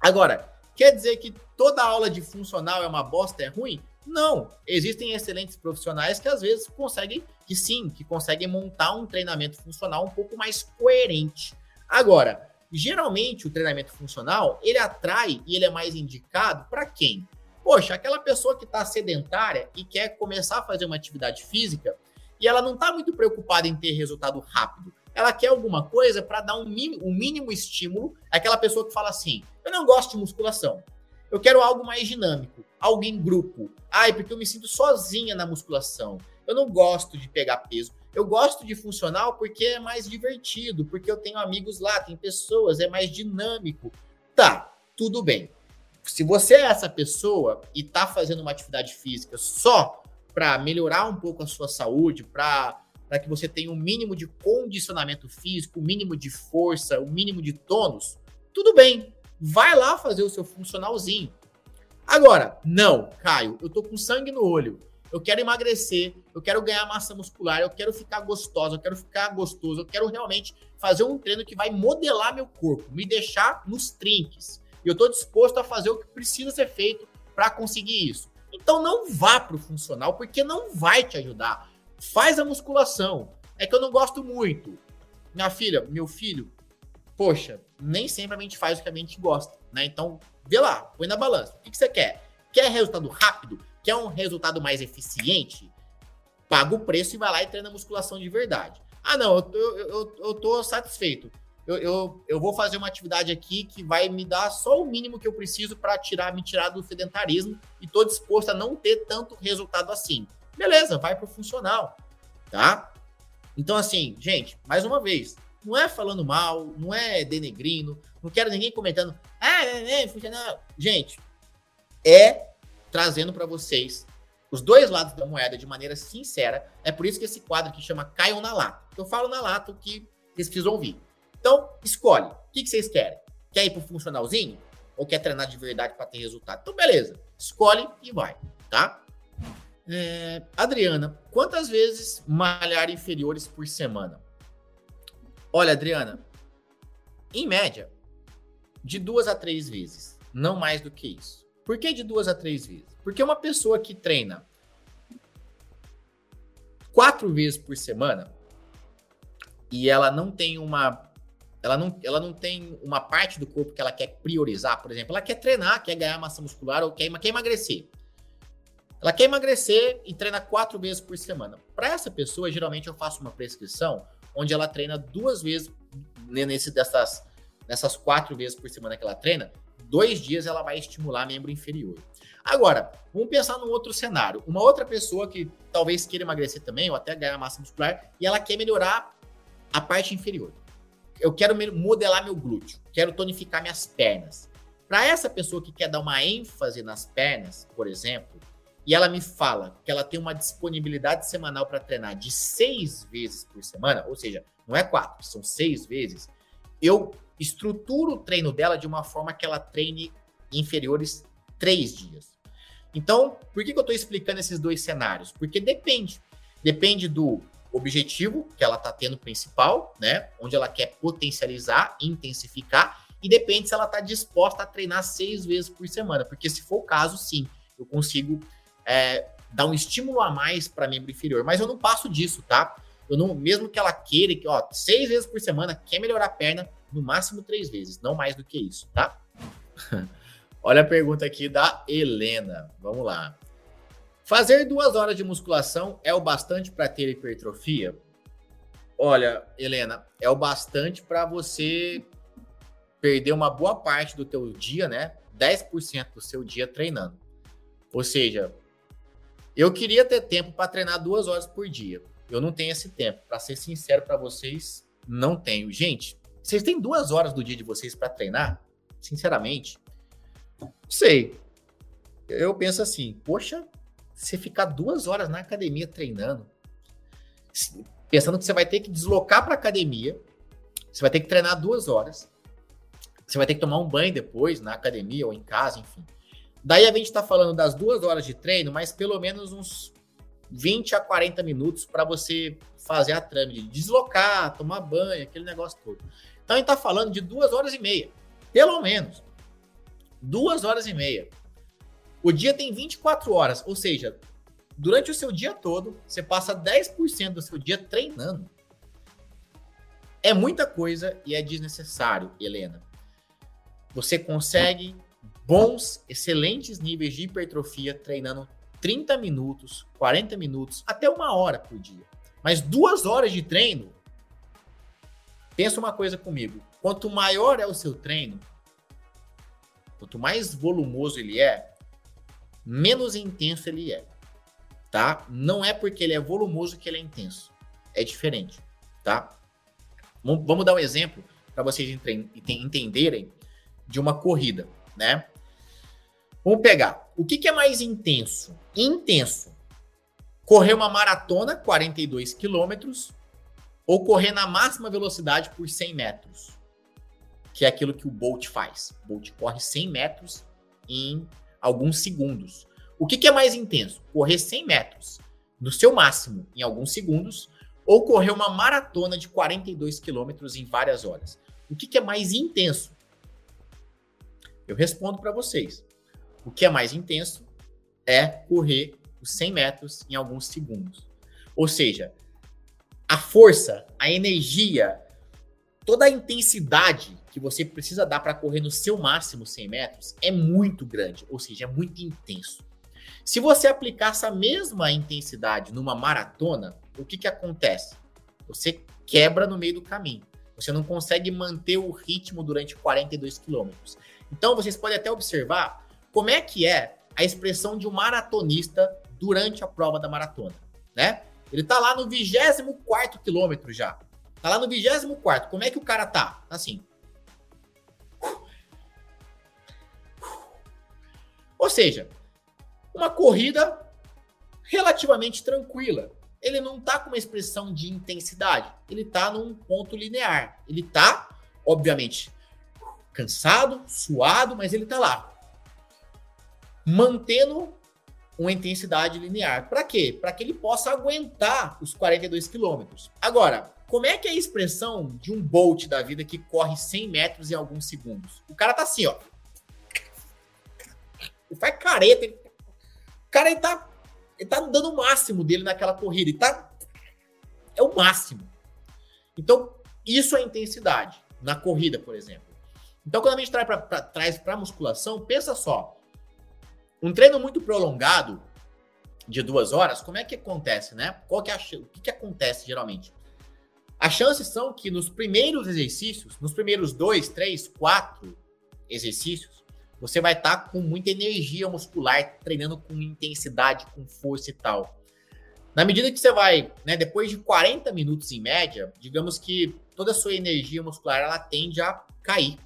Agora, quer dizer que toda aula de funcional é uma bosta, é ruim? Não, existem excelentes profissionais que às vezes conseguem, que sim, que conseguem montar um treinamento funcional um pouco mais coerente. Agora, geralmente o treinamento funcional, ele atrai e ele é mais indicado para quem? Poxa, aquela pessoa que está sedentária e quer começar a fazer uma atividade física e ela não está muito preocupada em ter resultado rápido ela quer alguma coisa para dar um mínimo, um mínimo estímulo. Aquela pessoa que fala assim: eu não gosto de musculação. Eu quero algo mais dinâmico, algo em grupo. Ai, porque eu me sinto sozinha na musculação. Eu não gosto de pegar peso. Eu gosto de funcional porque é mais divertido, porque eu tenho amigos lá, tem pessoas, é mais dinâmico. Tá, tudo bem. Se você é essa pessoa e tá fazendo uma atividade física só para melhorar um pouco a sua saúde, para para que você tenha um mínimo de condicionamento físico, o um mínimo de força, o um mínimo de tônus, tudo bem. Vai lá fazer o seu funcionalzinho. Agora, não, Caio, eu tô com sangue no olho. Eu quero emagrecer, eu quero ganhar massa muscular, eu quero ficar gostosa, eu quero ficar gostoso, eu quero realmente fazer um treino que vai modelar meu corpo, me deixar nos trinques. E eu estou disposto a fazer o que precisa ser feito para conseguir isso. Então não vá para o funcional, porque não vai te ajudar. Faz a musculação. É que eu não gosto muito. Minha filha, meu filho, poxa, nem sempre a gente faz o que a gente gosta, né? Então, vê lá, põe na balança. O que, que você quer? Quer resultado rápido? Quer um resultado mais eficiente? Paga o preço e vai lá e treina musculação de verdade. Ah, não, eu, eu, eu, eu tô satisfeito. Eu, eu, eu, vou fazer uma atividade aqui que vai me dar só o mínimo que eu preciso para tirar, me tirar do sedentarismo e tô disposto a não ter tanto resultado assim beleza, vai pro funcional, tá? Então, assim, gente, mais uma vez, não é falando mal, não é denegrindo, não quero ninguém comentando, ah, é, é, funcional. Gente, é trazendo para vocês os dois lados da moeda de maneira sincera. É por isso que esse quadro aqui chama Caiam na Lata. Eu falo na lata o que vocês precisam ouvir. Então, escolhe. O que, que vocês querem? Quer ir pro funcionalzinho? Ou quer treinar de verdade para ter resultado? Então, beleza. Escolhe e vai, tá? É, Adriana, quantas vezes malhar inferiores por semana? Olha, Adriana, em média, de duas a três vezes, não mais do que isso. Por que de duas a três vezes? Porque uma pessoa que treina quatro vezes por semana e ela não tem uma ela não, ela não tem uma parte do corpo que ela quer priorizar, por exemplo, ela quer treinar, quer ganhar massa muscular ou quer, quer emagrecer. Ela quer emagrecer e treina quatro vezes por semana. Para essa pessoa, geralmente eu faço uma prescrição onde ela treina duas vezes nesse dessas, nessas quatro vezes por semana que ela treina, dois dias ela vai estimular membro inferior. Agora, vamos pensar num outro cenário. Uma outra pessoa que talvez queira emagrecer também, ou até ganhar massa muscular, e ela quer melhorar a parte inferior. Eu quero modelar meu glúteo, quero tonificar minhas pernas. Para essa pessoa que quer dar uma ênfase nas pernas, por exemplo, e ela me fala que ela tem uma disponibilidade semanal para treinar de seis vezes por semana, ou seja, não é quatro, são seis vezes, eu estruturo o treino dela de uma forma que ela treine inferiores três dias. Então, por que, que eu estou explicando esses dois cenários? Porque depende. Depende do objetivo que ela está tendo principal, né? Onde ela quer potencializar, intensificar, e depende se ela está disposta a treinar seis vezes por semana. Porque se for o caso, sim, eu consigo é, dar um estímulo a mais para membro inferior. Mas eu não passo disso, tá? Eu não, mesmo que ela queira, que ó, seis vezes por semana, quer melhorar a perna, no máximo três vezes, não mais do que isso, tá? <laughs> Olha a pergunta aqui da Helena. Vamos lá. Fazer duas horas de musculação é o bastante para ter hipertrofia? Olha, Helena, é o bastante para você perder uma boa parte do teu dia, né? 10% do seu dia treinando. Ou seja, eu queria ter tempo para treinar duas horas por dia. Eu não tenho esse tempo. Para ser sincero para vocês, não tenho. Gente, vocês têm duas horas do dia de vocês para treinar? Sinceramente, sei. Eu penso assim, poxa, você ficar duas horas na academia treinando, pensando que você vai ter que deslocar para academia, você vai ter que treinar duas horas, você vai ter que tomar um banho depois na academia ou em casa, enfim. Daí a gente está falando das duas horas de treino, mas pelo menos uns 20 a 40 minutos para você fazer a trâmite, deslocar, tomar banho, aquele negócio todo. Então a gente está falando de duas horas e meia, pelo menos. Duas horas e meia. O dia tem 24 horas, ou seja, durante o seu dia todo, você passa 10% do seu dia treinando. É muita coisa e é desnecessário, Helena. Você consegue bons, excelentes níveis de hipertrofia treinando 30 minutos, 40 minutos, até uma hora por dia. Mas duas horas de treino, pensa uma coisa comigo: quanto maior é o seu treino, quanto mais volumoso ele é, menos intenso ele é, tá? Não é porque ele é volumoso que ele é intenso, é diferente, tá? Vamos dar um exemplo para vocês entenderem de uma corrida, né? Vamos pegar. O que, que é mais intenso? Intenso. Correr uma maratona, 42 quilômetros, ou correr na máxima velocidade por 100 metros, que é aquilo que o Bolt faz. O Bolt corre 100 metros em alguns segundos. O que, que é mais intenso? Correr 100 metros no seu máximo em alguns segundos ou correr uma maratona de 42 quilômetros em várias horas? O que, que é mais intenso? Eu respondo para vocês. O que é mais intenso é correr os 100 metros em alguns segundos. Ou seja, a força, a energia, toda a intensidade que você precisa dar para correr no seu máximo 100 metros é muito grande, ou seja, é muito intenso. Se você aplicar essa mesma intensidade numa maratona, o que, que acontece? Você quebra no meio do caminho. Você não consegue manter o ritmo durante 42 quilômetros. Então, vocês podem até observar como é que é a expressão de um maratonista durante a prova da maratona, né? Ele tá lá no 24 quilômetro já. Tá lá no 24. Como é que o cara tá? Tá assim. Ou seja, uma corrida relativamente tranquila. Ele não tá com uma expressão de intensidade. Ele tá num ponto linear. Ele tá, obviamente, cansado, suado, mas ele tá lá. Mantendo uma intensidade linear. Para quê? Para que ele possa aguentar os 42 quilômetros. Agora, como é que é a expressão de um Bolt da vida que corre 100 metros em alguns segundos? O cara tá assim, ó. Ele faz careta. Ele... O cara ele tá, ele tá dando o máximo dele naquela corrida. Ele tá. É o máximo. Então, isso é intensidade. Na corrida, por exemplo. Então, quando a gente traz para musculação, pensa só. Um treino muito prolongado, de duas horas, como é que acontece, né? Qual que é a, o que, que acontece geralmente? As chances são que nos primeiros exercícios, nos primeiros dois, três, quatro exercícios, você vai estar tá com muita energia muscular, treinando com intensidade, com força e tal. Na medida que você vai, né, depois de 40 minutos em média, digamos que toda a sua energia muscular ela tende a cair.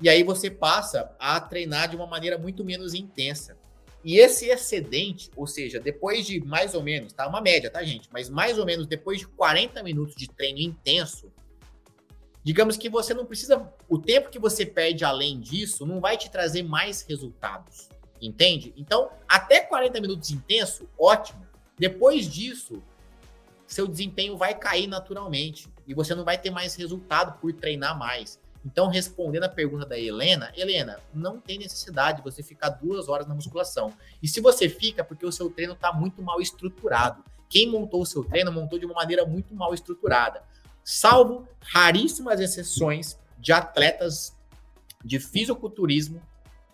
E aí você passa a treinar de uma maneira muito menos intensa. E esse excedente, ou seja, depois de mais ou menos, tá? Uma média, tá, gente? Mas mais ou menos depois de 40 minutos de treino intenso, digamos que você não precisa. O tempo que você perde além disso não vai te trazer mais resultados. Entende? Então, até 40 minutos intenso, ótimo. Depois disso, seu desempenho vai cair naturalmente e você não vai ter mais resultado por treinar mais. Então, respondendo a pergunta da Helena, Helena, não tem necessidade de você ficar duas horas na musculação. E se você fica, porque o seu treino está muito mal estruturado. Quem montou o seu treino montou de uma maneira muito mal estruturada. Salvo raríssimas exceções de atletas de fisiculturismo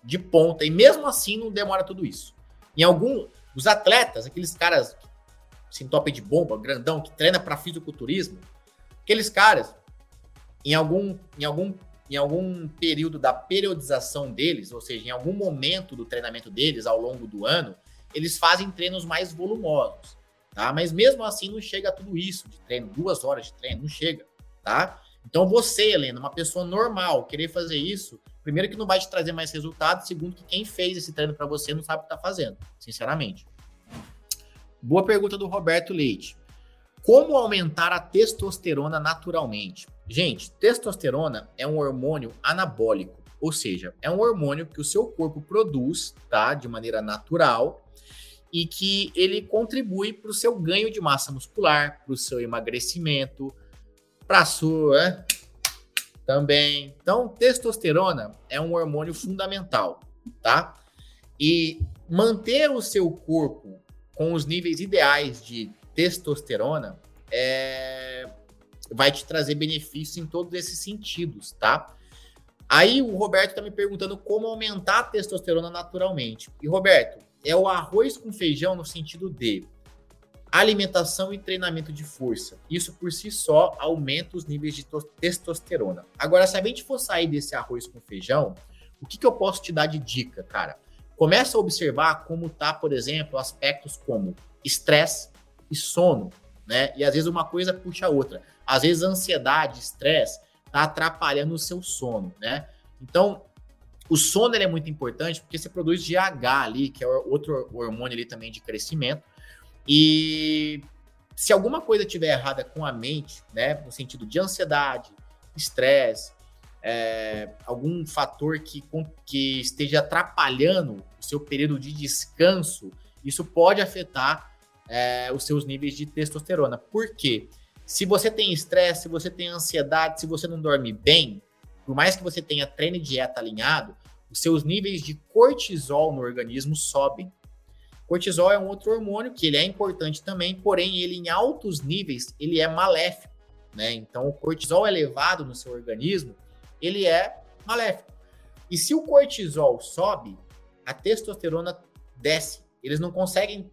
de ponta. E mesmo assim não demora tudo isso. Em algum os atletas, aqueles caras sem top de bomba, grandão, que treina para fisiculturismo, aqueles caras em algum, em algum em algum período da periodização deles, ou seja, em algum momento do treinamento deles ao longo do ano, eles fazem treinos mais volumosos, tá? Mas mesmo assim não chega a tudo isso de treino, duas horas de treino, não chega, tá? Então você, Helena, uma pessoa normal, querer fazer isso, primeiro que não vai te trazer mais resultado, segundo que quem fez esse treino para você não sabe o que tá fazendo, sinceramente. Boa pergunta do Roberto Leite. Como aumentar a testosterona naturalmente? Gente, testosterona é um hormônio anabólico, ou seja, é um hormônio que o seu corpo produz, tá, de maneira natural, e que ele contribui para o seu ganho de massa muscular, para o seu emagrecimento, para sua é, também. Então, testosterona é um hormônio fundamental, tá? E manter o seu corpo com os níveis ideais de testosterona é, vai te trazer benefícios em todos esses sentidos, tá? Aí o Roberto está me perguntando como aumentar a testosterona naturalmente. E Roberto, é o arroz com feijão no sentido de alimentação e treinamento de força. Isso por si só aumenta os níveis de testosterona. Agora, se a gente for sair desse arroz com feijão, o que, que eu posso te dar de dica, cara? Começa a observar como tá, por exemplo, aspectos como estresse, e sono, né? E às vezes uma coisa puxa a outra. Às vezes ansiedade, estresse tá atrapalhando o seu sono, né? Então, o sono é muito importante porque você produz GH ali, que é outro hormônio ali também de crescimento. E se alguma coisa tiver errada com a mente, né, no sentido de ansiedade, estresse, é, algum fator que, que esteja atrapalhando o seu período de descanso, isso pode afetar é, os seus níveis de testosterona. Por quê? Se você tem estresse, se você tem ansiedade, se você não dorme bem, por mais que você tenha treino e dieta alinhado, os seus níveis de cortisol no organismo sobem. Cortisol é um outro hormônio que ele é importante também, porém ele em altos níveis ele é maléfico, né? Então o cortisol elevado no seu organismo ele é maléfico. E se o cortisol sobe, a testosterona desce. Eles não conseguem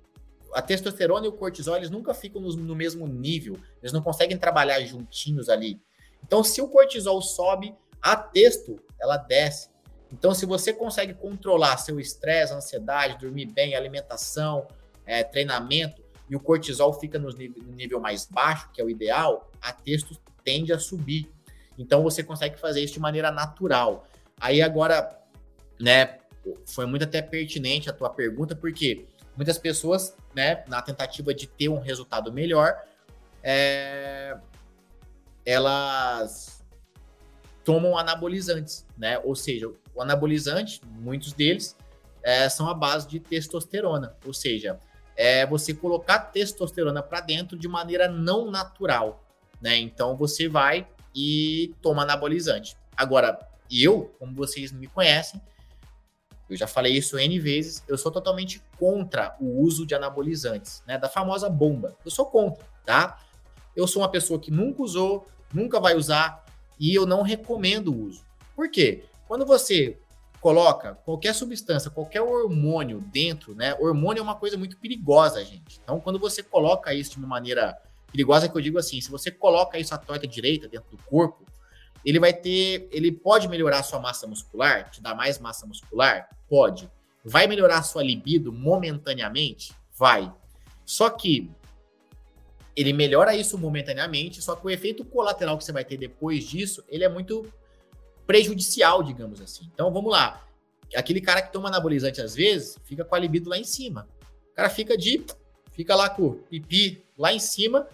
a testosterona e o cortisol, eles nunca ficam no, no, mesmo nível, eles não conseguem trabalhar juntinhos ali. Então, se o cortisol sobe, a testo, ela desce. Então, se você consegue controlar seu estresse, ansiedade, dormir bem, alimentação, é, treinamento, e o cortisol fica no nível, mais baixo, que é o ideal, a testo tende a subir. Então, você consegue fazer isso de maneira natural. Aí, agora, né, foi muito até pertinente a tua pergunta, porque muitas pessoas, né, na tentativa de ter um resultado melhor, é, elas tomam anabolizantes, né? Ou seja, o anabolizante, muitos deles, é, são a base de testosterona, ou seja, é você colocar testosterona para dentro de maneira não natural, né? Então você vai e toma anabolizante. Agora, eu, como vocês me conhecem, eu já falei isso N vezes, eu sou totalmente contra o uso de anabolizantes, né? Da famosa bomba. Eu sou contra, tá? Eu sou uma pessoa que nunca usou, nunca vai usar e eu não recomendo o uso. Por quê? Quando você coloca qualquer substância, qualquer hormônio dentro, né? Hormônio é uma coisa muito perigosa, gente. Então, quando você coloca isso de uma maneira perigosa, que eu digo assim, se você coloca isso à torta direita dentro do corpo, ele vai ter, ele pode melhorar a sua massa muscular, te dar mais massa muscular? Pode. Vai melhorar a sua libido momentaneamente? Vai. Só que ele melhora isso momentaneamente, só que o efeito colateral que você vai ter depois disso, ele é muito prejudicial, digamos assim. Então vamos lá. Aquele cara que toma anabolizante às vezes fica com a libido lá em cima. O cara fica de. Fica lá com o pipi lá em cima,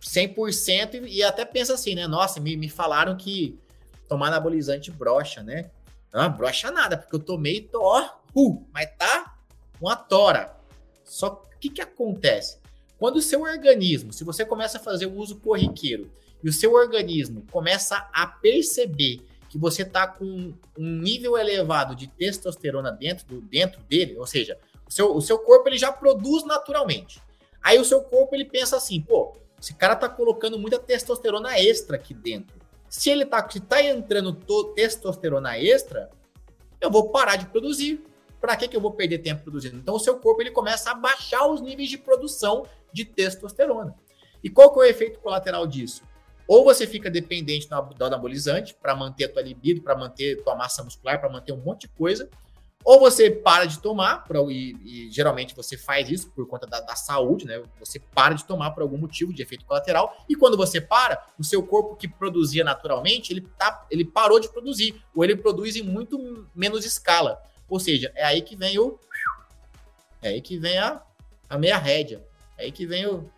100%, e, e até pensa assim, né? Nossa, me, me falaram que tomar anabolizante brocha, né? Não, brocha nada, porque eu tomei, tô, ó, uh, mas tá uma tora. Só que o que, que acontece? Quando o seu organismo, se você começa a fazer o uso corriqueiro, e o seu organismo começa a perceber que você está com um nível elevado de testosterona dentro, do, dentro dele, ou seja, o seu, o seu corpo ele já produz naturalmente. Aí o seu corpo ele pensa assim, pô, esse cara tá colocando muita testosterona extra aqui dentro. Se ele tá, se tá entrando testosterona extra, eu vou parar de produzir. Para que, que eu vou perder tempo produzindo? Então o seu corpo ele começa a baixar os níveis de produção de testosterona. E qual que é o efeito colateral disso? Ou você fica dependente do anabolizante para manter a tua libido, para manter tua massa muscular, para manter um monte de coisa, ou você para de tomar, pra, e, e, geralmente você faz isso por conta da, da, saúde, né? Você para de tomar por algum motivo de efeito colateral, e quando você para, o seu corpo que produzia naturalmente, ele, tá, ele parou de produzir, ou ele produz em muito menos escala. Ou seja, é aí que vem o. É aí que vem a, a meia rédea. É aí que vem o,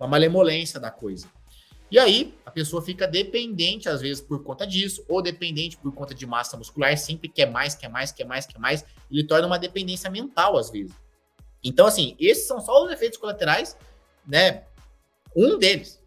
a malemolência da coisa. E aí, a pessoa fica dependente, às vezes, por conta disso, ou dependente por conta de massa muscular, sempre quer mais, quer mais, quer mais, quer mais. Ele torna uma dependência mental, às vezes. Então, assim, esses são só os efeitos colaterais, né? Um deles.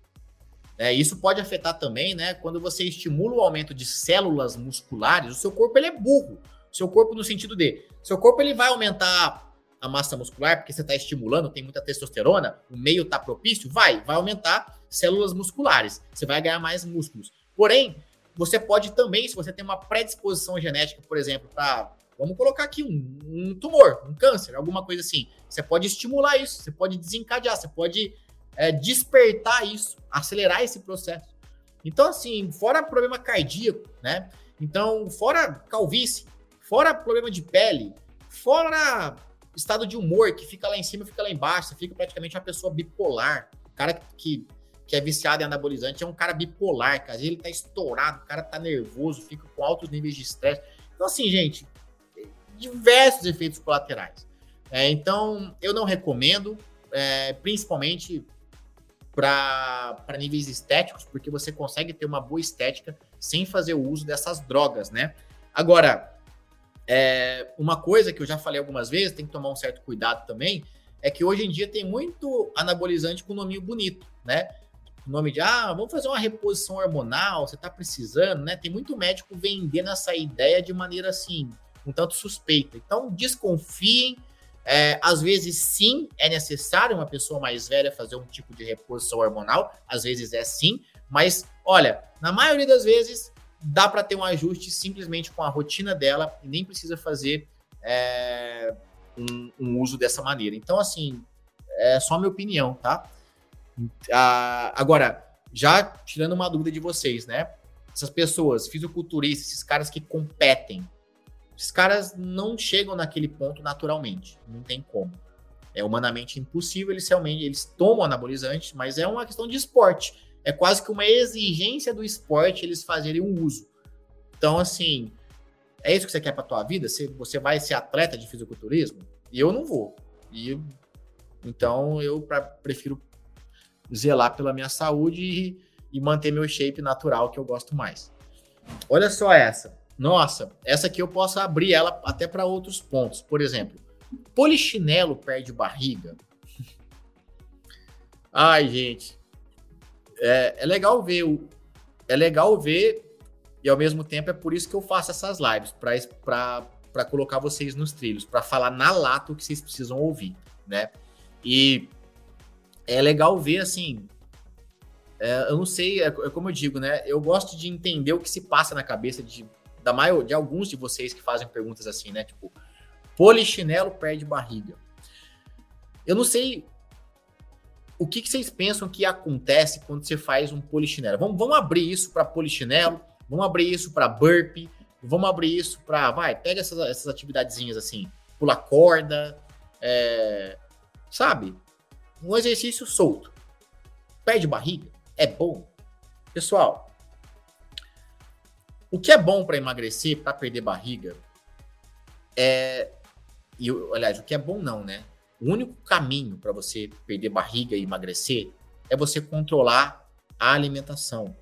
É, isso pode afetar também, né? Quando você estimula o aumento de células musculares, o seu corpo ele é burro. O seu corpo no sentido de, seu corpo ele vai aumentar a massa muscular, porque você está estimulando, tem muita testosterona, o meio está propício, vai, vai aumentar células musculares, você vai ganhar mais músculos. Porém, você pode também, se você tem uma predisposição genética, por exemplo, para, vamos colocar aqui um, um, tumor, um câncer, alguma coisa assim, você pode estimular isso, você pode desencadear, você pode é, despertar isso, acelerar esse processo. Então, assim, fora problema cardíaco, né? Então, fora calvície, fora problema de pele, fora estado de humor que fica lá em cima, fica lá embaixo, você fica praticamente uma pessoa bipolar. Cara que, que é viciado em anabolizante é um cara bipolar, cara. Ele tá estourado, o cara tá nervoso, fica com altos níveis de estresse. Então, assim, gente, diversos efeitos colaterais. É, então, eu não recomendo, é, principalmente para níveis estéticos, porque você consegue ter uma boa estética sem fazer o uso dessas drogas, né? Agora, é, uma coisa que eu já falei algumas vezes, tem que tomar um certo cuidado também, é que hoje em dia tem muito anabolizante com nome bonito, né? O nome de, ah, vamos fazer uma reposição hormonal, você tá precisando, né? Tem muito médico vendendo essa ideia de maneira assim, um tanto suspeita. Então, desconfiem. É, às vezes, sim, é necessário uma pessoa mais velha fazer um tipo de reposição hormonal, às vezes é sim, mas olha, na maioria das vezes dá para ter um ajuste simplesmente com a rotina dela e nem precisa fazer é, um, um, uso dessa maneira. Então, assim, é só minha opinião, tá? Ah, agora, já tirando uma dúvida de vocês, né? Essas pessoas, fisiculturistas, esses caras que competem, esses caras não chegam naquele ponto naturalmente, não tem como. É humanamente impossível, eles realmente eles tomam anabolizante, mas é uma questão de esporte é quase que uma exigência do esporte eles fazerem um uso. Então, assim, é isso que você quer para tua vida? Você, você vai ser atleta de fisiculturismo? E eu não vou. E então eu pra, prefiro zelar pela minha saúde e, e manter meu shape natural que eu gosto mais. Olha só essa. Nossa, essa aqui eu posso abrir ela até para outros pontos. Por exemplo, polichinelo perde barriga. <laughs> Ai, gente é, é legal ver o, é legal ver e ao mesmo tempo é por isso que eu faço essas lives para colocar vocês nos trilhos, para falar na lata o que vocês precisam ouvir, né? E é legal ver assim. É, eu não sei, é, é, como eu digo, né? Eu gosto de entender o que se passa na cabeça de, da maior, de alguns de vocês que fazem perguntas assim, né? Tipo, polichinelo perde barriga. Eu não sei o que, que, vocês pensam que acontece quando você faz um polichinelo? Vamos, vamos abrir isso para polichinelo, vamos abrir isso para burpee, vamos abrir isso para, vai, pega essas, essas atividadezinhas assim, pula corda, é, sabe? Um exercício solto. Perde barriga, é bom. Pessoal, O que é bom para emagrecer, para perder barriga, é. E, aliás, o que é bom não, né? O único caminho para você perder barriga e emagrecer é você controlar a alimentação.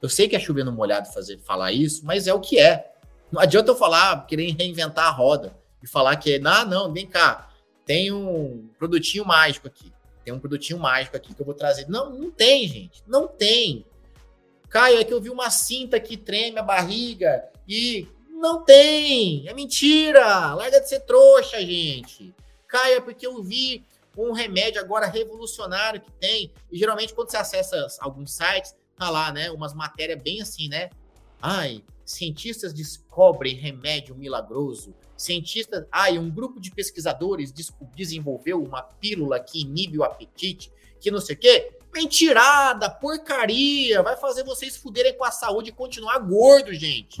Eu sei que é chovendo molhado fazer, falar isso, mas é o que é. Não adianta eu falar, querer reinventar a roda e falar que, ah, não, vem cá, tem um produtinho mágico aqui. Tem um produtinho mágico aqui que eu vou trazer. Não, não tem, gente. Não tem. Caio, é que eu vi uma cinta que treme a barriga e não tem. É mentira. Larga de ser trouxa, gente. Caio, é porque eu vi um remédio agora revolucionário que tem. E geralmente quando você acessa alguns sites, tá lá, né? Umas matérias bem assim, né? Ai, cientistas descobrem remédio milagroso. Cientistas, ai, um grupo de pesquisadores desenvolveu uma pílula que inibe o apetite, que não sei o quê. Mentirada, porcaria, vai fazer vocês fuderem com a saúde e continuar gordo, gente.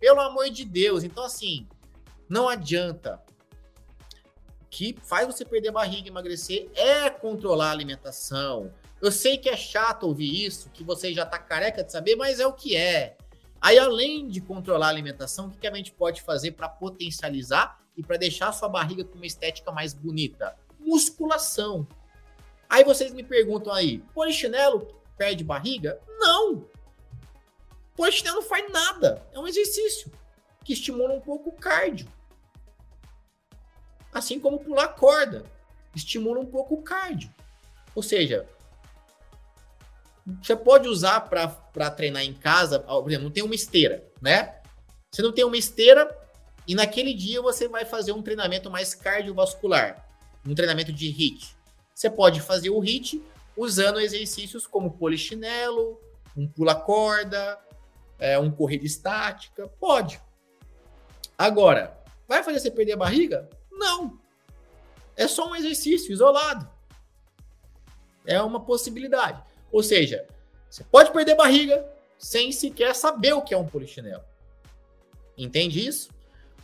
Pelo amor de Deus. Então, assim, não adianta. O que faz você perder barriga e emagrecer é controlar a alimentação. Eu sei que é chato ouvir isso, que você já tá careca de saber, mas é o que é. Aí, além de controlar a alimentação, o que a gente pode fazer para potencializar e para deixar a sua barriga com uma estética mais bonita? Musculação. Aí vocês me perguntam aí, polichinelo perde barriga? Não! Polichinelo faz nada. É um exercício que estimula um pouco o cardio. Assim como pular corda, estimula um pouco o cardio. Ou seja, você pode usar para treinar em casa, por exemplo, não tem uma esteira, né? Você não tem uma esteira e naquele dia você vai fazer um treinamento mais cardiovascular, um treinamento de HIIT. Você pode fazer o HIIT usando exercícios como polichinelo, um pula-corda, é, um corrida estática. Pode. Agora, vai fazer você perder a barriga? Não. É só um exercício isolado. É uma possibilidade. Ou seja, você pode perder barriga sem sequer saber o que é um polichinelo. Entende isso?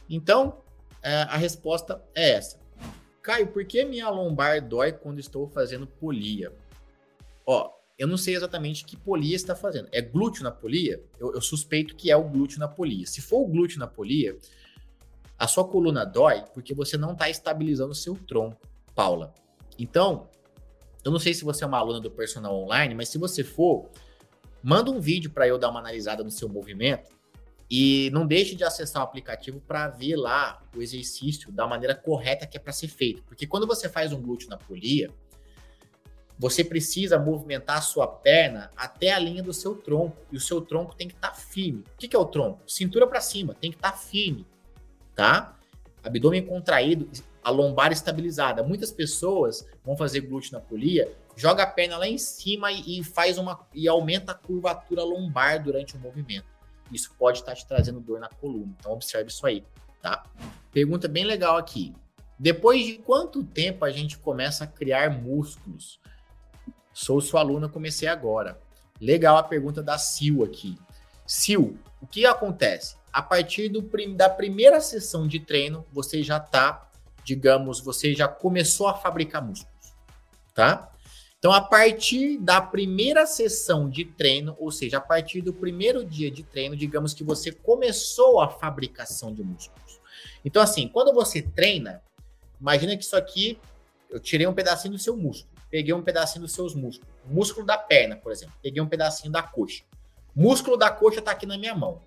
Então, é, a resposta é essa. Caio, por que minha lombar dói quando estou fazendo polia? Ó, eu não sei exatamente que polia está fazendo. É glúteo na polia? Eu, eu, suspeito que é o glúteo na polia. Se for o glúteo na polia, a sua coluna dói porque você não está estabilizando o seu tronco, Paula. Então, eu não sei se você é uma aluna do personal online, mas se você for, manda um vídeo para eu dar uma analisada no seu movimento e não deixe de acessar o aplicativo para ver lá o exercício da maneira correta que é para ser feito. Porque quando você faz um glúteo na polia, você precisa movimentar a sua perna até a linha do seu tronco. E o seu tronco tem que estar tá firme. O que, que é o tronco? Cintura para cima, tem que estar tá firme. Tá? Abdômen contraído, a lombar estabilizada. Muitas pessoas vão fazer glúteo na polia, joga a perna lá em cima e, e faz uma e aumenta a curvatura lombar durante o movimento. Isso pode estar te trazendo dor na coluna. Então observe isso aí, tá? Pergunta bem legal aqui. Depois de quanto tempo a gente começa a criar músculos? Sou sua aluna, comecei agora. Legal a pergunta da Sil aqui. Sil, o que acontece? A partir do, da primeira sessão de treino, você já está, digamos, você já começou a fabricar músculos, tá? Então, a partir da primeira sessão de treino, ou seja, a partir do primeiro dia de treino, digamos que você começou a fabricação de músculos. Então, assim, quando você treina, imagina que isso aqui, eu tirei um pedacinho do seu músculo, peguei um pedacinho dos seus músculos, músculo da perna, por exemplo, peguei um pedacinho da coxa. músculo da coxa está aqui na minha mão.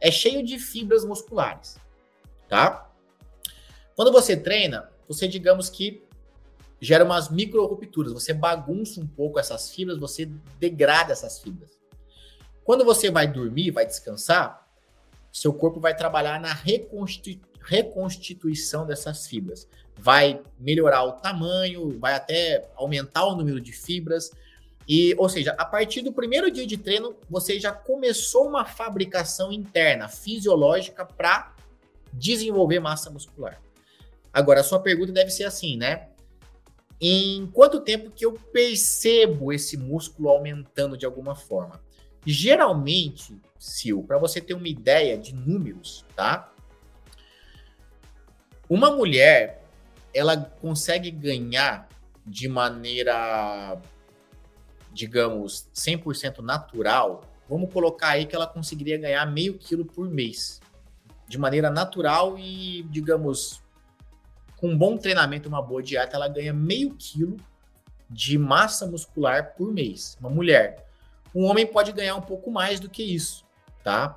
É cheio de fibras musculares, tá? Quando você treina, você digamos que gera umas micro rupturas. Você bagunça um pouco essas fibras, você degrada essas fibras. Quando você vai dormir, vai descansar, seu corpo vai trabalhar na reconstitu reconstituição dessas fibras. Vai melhorar o tamanho, vai até aumentar o número de fibras. E, ou seja, a partir do primeiro dia de treino, você já começou uma fabricação interna, fisiológica, para desenvolver massa muscular. Agora, a sua pergunta deve ser assim, né? em quanto tempo que eu percebo esse músculo aumentando de alguma forma? Geralmente, Sil, para você ter uma ideia de números, tá? Uma mulher, ela consegue ganhar de maneira, digamos, 100% natural, vamos colocar aí que ela conseguiria ganhar meio quilo por mês, de maneira natural e, digamos, com um bom treinamento, uma boa dieta, ela ganha meio quilo de massa muscular por mês. Uma mulher. Um homem pode ganhar um pouco mais do que isso, tá?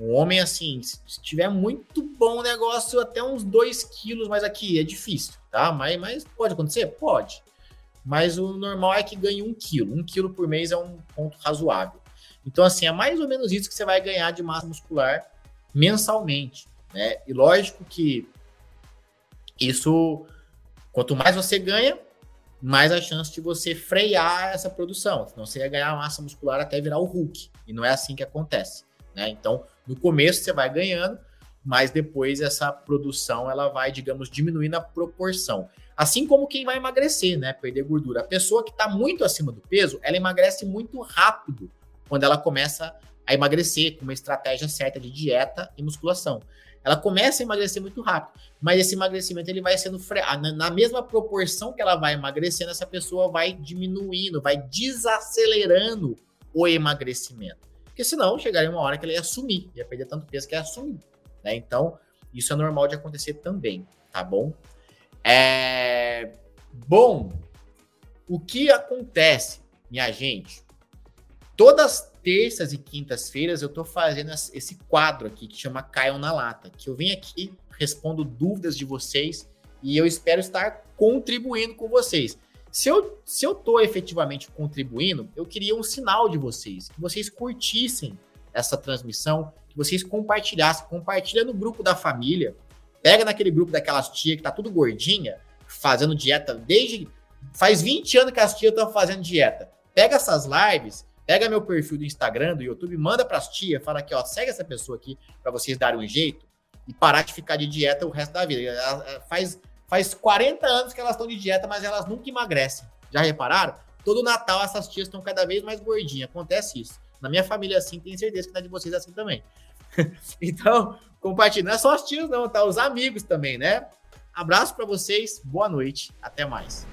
Um homem, assim, se tiver muito bom negócio, até uns 2 quilos, mas aqui é difícil, tá? Mas, mas pode acontecer? Pode. Mas o normal é que ganhe um quilo. Um quilo por mês é um ponto razoável. Então, assim, é mais ou menos isso que você vai ganhar de massa muscular mensalmente, né? E lógico que isso, quanto mais você ganha, mais a chance de você frear essa produção. Senão você ia ganhar massa muscular até virar o Hulk. E não é assim que acontece. Né? Então, no começo você vai ganhando, mas depois essa produção ela vai, digamos, diminuir na proporção. Assim como quem vai emagrecer, né? Perder gordura. A pessoa que está muito acima do peso, ela emagrece muito rápido quando ela começa a emagrecer com uma estratégia certa de dieta e musculação. Ela começa a emagrecer muito rápido, mas esse emagrecimento ele vai sendo fre... na mesma proporção que ela vai emagrecendo, essa pessoa vai diminuindo, vai desacelerando o emagrecimento. Porque senão chegaria uma hora que ela ia sumir, ia perder tanto peso que ia sumir. Né? Então, isso é normal de acontecer também, tá bom? É... Bom, o que acontece, minha gente? Todas terças e quintas-feiras eu estou fazendo esse quadro aqui que chama Caiam na Lata, que eu venho aqui, respondo dúvidas de vocês e eu espero estar contribuindo com vocês. Se eu, se eu tô efetivamente contribuindo, eu queria um sinal de vocês, que vocês curtissem essa transmissão, que vocês compartilhassem, compartilha no grupo da família, pega naquele grupo daquelas tia que tá tudo gordinha, fazendo dieta desde faz 20 anos que as tias estão fazendo dieta. Pega essas lives Pega meu perfil do Instagram, do YouTube, manda para as tias, fala aqui, ó, segue essa pessoa aqui para vocês darem um jeito e parar de ficar de dieta o resto da vida. Faz, faz 40 anos que elas estão de dieta, mas elas nunca emagrecem. Já repararam? Todo Natal essas tias estão cada vez mais gordinhas. Acontece isso. Na minha família assim, tenho certeza que na de vocês é assim também. <laughs> então, compartilha. Não é só as tias não, tá? Os amigos também, né? Abraço para vocês, boa noite, até mais.